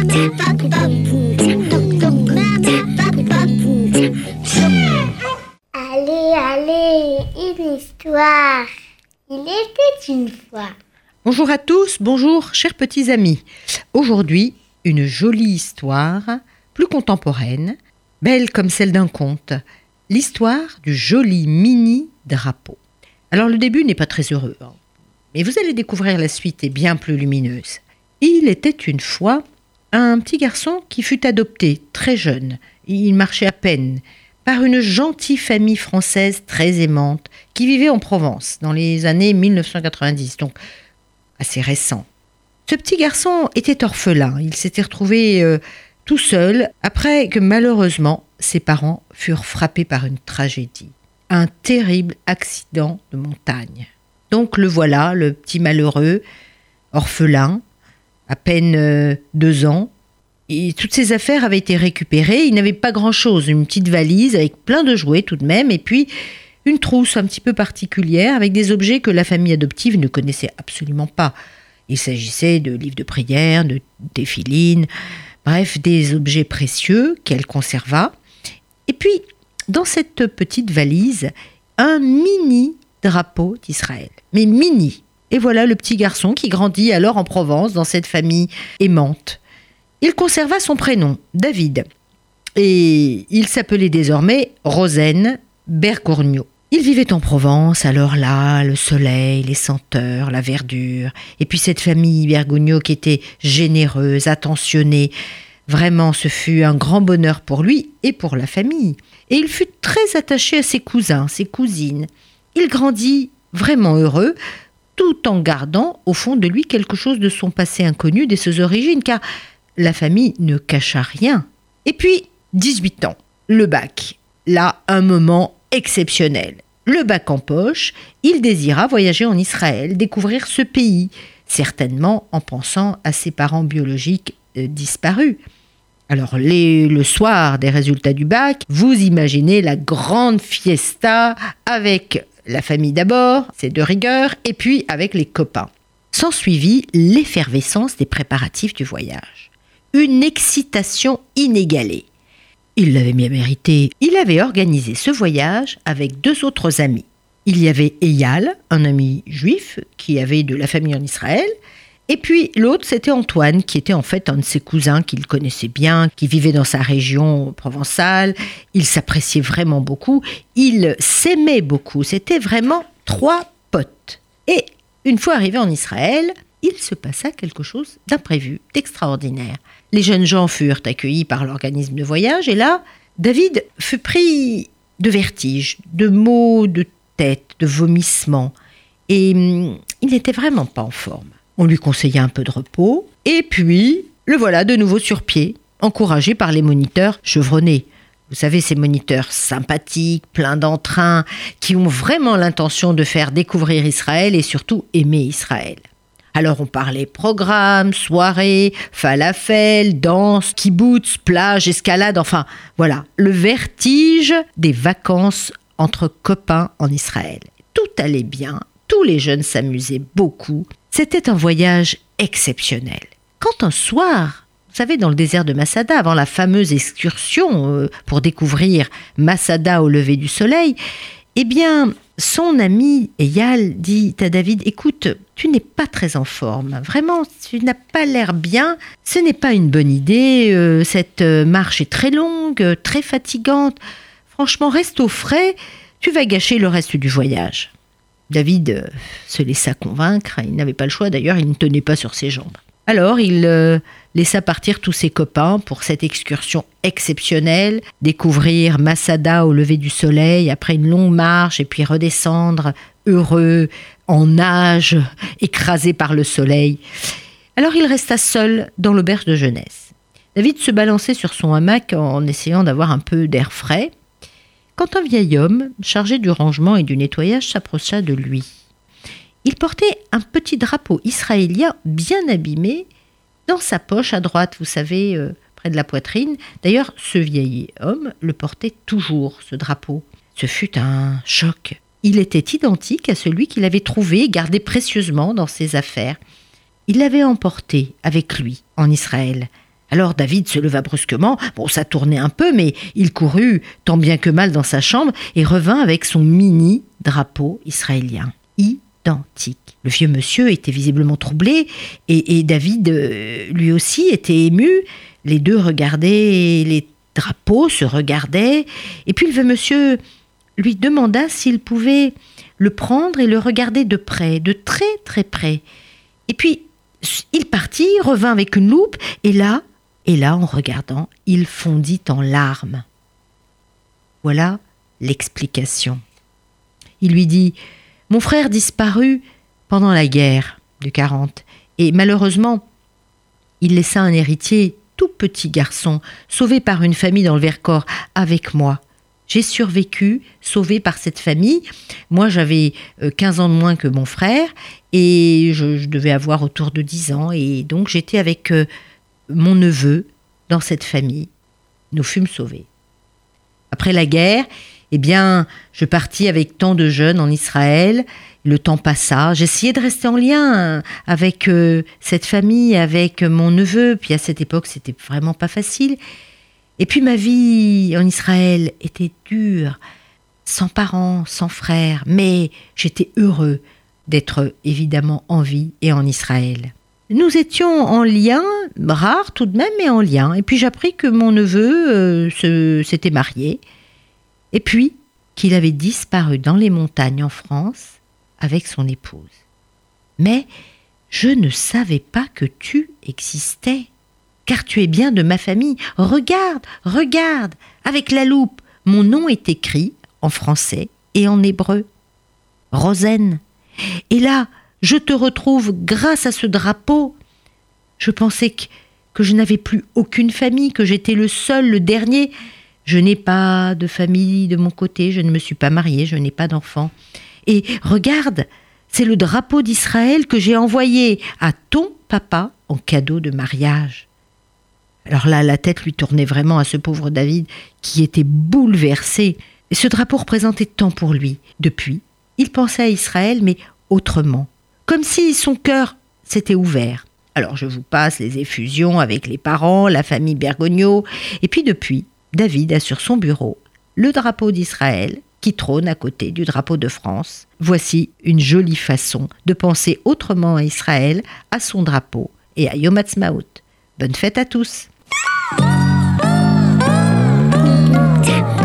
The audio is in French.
Allez, allez, une histoire. Il était une fois. Bonjour à tous, bonjour chers petits amis. Aujourd'hui, une jolie histoire, plus contemporaine, belle comme celle d'un conte, l'histoire du joli mini drapeau. Alors le début n'est pas très heureux, hein. mais vous allez découvrir la suite est bien plus lumineuse. Il était une fois un petit garçon qui fut adopté très jeune, il marchait à peine, par une gentille famille française très aimante qui vivait en Provence dans les années 1990, donc assez récent. Ce petit garçon était orphelin, il s'était retrouvé euh, tout seul après que malheureusement ses parents furent frappés par une tragédie, un terrible accident de montagne. Donc le voilà, le petit malheureux, orphelin, à peine euh, deux ans, et toutes ses affaires avaient été récupérées. Il n'avait pas grand-chose, une petite valise avec plein de jouets tout de même, et puis une trousse un petit peu particulière avec des objets que la famille adoptive ne connaissait absolument pas. Il s'agissait de livres de prière, de défilines, bref, des objets précieux qu'elle conserva. Et puis, dans cette petite valise, un mini drapeau d'Israël. Mais mini. Et voilà le petit garçon qui grandit alors en Provence dans cette famille aimante. Il conserva son prénom, David, et il s'appelait désormais Rosen Bergorgno. Il vivait en Provence, alors là, le soleil, les senteurs, la verdure, et puis cette famille Bergogno qui était généreuse, attentionnée. Vraiment, ce fut un grand bonheur pour lui et pour la famille. Et il fut très attaché à ses cousins, ses cousines. Il grandit vraiment heureux, tout en gardant au fond de lui quelque chose de son passé inconnu, de ses origines, car la famille ne cacha rien. Et puis, 18 ans, le bac. Là, un moment exceptionnel. Le bac en poche, il désira voyager en Israël, découvrir ce pays, certainement en pensant à ses parents biologiques euh, disparus. Alors le soir des résultats du bac, vous imaginez la grande fiesta avec la famille d'abord, c'est de rigueur, et puis avec les copains. S'ensuivit l'effervescence des préparatifs du voyage une excitation inégalée. Il l'avait bien mérité. Il avait organisé ce voyage avec deux autres amis. Il y avait Eyal, un ami juif qui avait de la famille en Israël, et puis l'autre, c'était Antoine, qui était en fait un de ses cousins qu'il connaissait bien, qui vivait dans sa région provençale. Il s'appréciait vraiment beaucoup, il s'aimait beaucoup. C'était vraiment trois potes. Et une fois arrivé en Israël, il se passa quelque chose d'imprévu, d'extraordinaire. Les jeunes gens furent accueillis par l'organisme de voyage et là, David fut pris de vertige, de maux de tête, de vomissements et hum, il n'était vraiment pas en forme. On lui conseilla un peu de repos et puis le voilà de nouveau sur pied, encouragé par les moniteurs chevronnés. Vous savez, ces moniteurs sympathiques, pleins d'entrain, qui ont vraiment l'intention de faire découvrir Israël et surtout aimer Israël. Alors on parlait programme, soirée, falafel, danse, kibbutz, plage, escalade, enfin voilà, le vertige des vacances entre copains en Israël. Tout allait bien, tous les jeunes s'amusaient beaucoup. C'était un voyage exceptionnel. Quand un soir, vous savez, dans le désert de Masada, avant la fameuse excursion euh, pour découvrir Masada au lever du soleil, eh bien, son ami Eyal dit à David Écoute, tu n'es pas très en forme. Vraiment, tu n'as pas l'air bien. Ce n'est pas une bonne idée. Euh, cette euh, marche est très longue, très fatigante. Franchement, reste au frais. Tu vas gâcher le reste du voyage. David euh, se laissa convaincre. Il n'avait pas le choix d'ailleurs, il ne tenait pas sur ses jambes. Alors il euh, laissa partir tous ses copains pour cette excursion exceptionnelle, découvrir Masada au lever du soleil après une longue marche et puis redescendre heureux, en nage, écrasé par le soleil. Alors il resta seul dans l'auberge de jeunesse. David se balançait sur son hamac en essayant d'avoir un peu d'air frais, quand un vieil homme, chargé du rangement et du nettoyage, s'approcha de lui. Il portait un petit drapeau israélien bien abîmé dans sa poche à droite, vous savez, euh, près de la poitrine. D'ailleurs, ce vieil homme le portait toujours, ce drapeau. Ce fut un choc. Il était identique à celui qu'il avait trouvé et gardé précieusement dans ses affaires. Il l'avait emporté avec lui en Israël. Alors David se leva brusquement, bon ça tournait un peu, mais il courut tant bien que mal dans sa chambre et revint avec son mini drapeau israélien, identique. Le vieux monsieur était visiblement troublé et, David euh, lui aussi était ému. Les deux regardaient les drapeaux, se regardaient, et puis le vieux monsieur lui demanda s'il pouvait le prendre et le regarder de près, de très très près. Et puis il partit, revint avec une loupe, et là, et là, en regardant, il fondit en larmes. Voilà l'explication. Il lui dit Mon frère disparut pendant la guerre du 40, et malheureusement, il laissa un héritier, tout petit garçon, sauvé par une famille dans le Vercors, avec moi. J'ai survécu, sauvé par cette famille. Moi, j'avais 15 euh, ans de moins que mon frère et je, devais avoir autour de 10 ans. Et donc, j'étais avec euh, mon neveu dans cette famille. Nous fûmes sauvés. Après la guerre, eh bien, je partis avec tant de jeunes en Israël. Le temps passa. J'essayais de rester en lien avec euh, cette famille, avec mon neveu. Puis à cette époque, c'était vraiment pas facile. Et puis ma vie en Israël était dure, sans parents, sans frères, mais j'étais heureux d'être évidemment en vie et en Israël. Nous étions en lien, rare tout de même, mais en lien. Et puis j'appris que mon neveu euh, s'était marié, et puis qu'il avait disparu dans les montagnes en France avec son épouse. Mais je ne savais pas que tu existais car tu es bien de ma famille. Regarde, regarde, avec la loupe, mon nom est écrit en français et en hébreu. Rosen. Et là, je te retrouve grâce à ce drapeau. Je pensais que, je n'avais plus aucune famille, que j'étais le seul, le dernier. Je n'ai pas de famille de mon côté, je ne me suis pas mariée, je n'ai pas d'enfant. Et regarde, c'est le drapeau d'Israël que j'ai envoyé à ton papa en cadeau de mariage. Alors là, la tête lui tournait vraiment à ce pauvre David qui était bouleversé. ce drapeau représentait tant pour lui. Depuis, il pensait à Israël, mais autrement. Comme si son cœur s'était ouvert. Alors je vous passe les effusions avec les parents, la famille Bergogneau. Et puis depuis, David a sur son bureau le drapeau d'Israël qui trône à côté du drapeau de France. Voici une jolie façon de penser autrement à Israël, à son drapeau et à Yom. Bonne fête à tous! 家。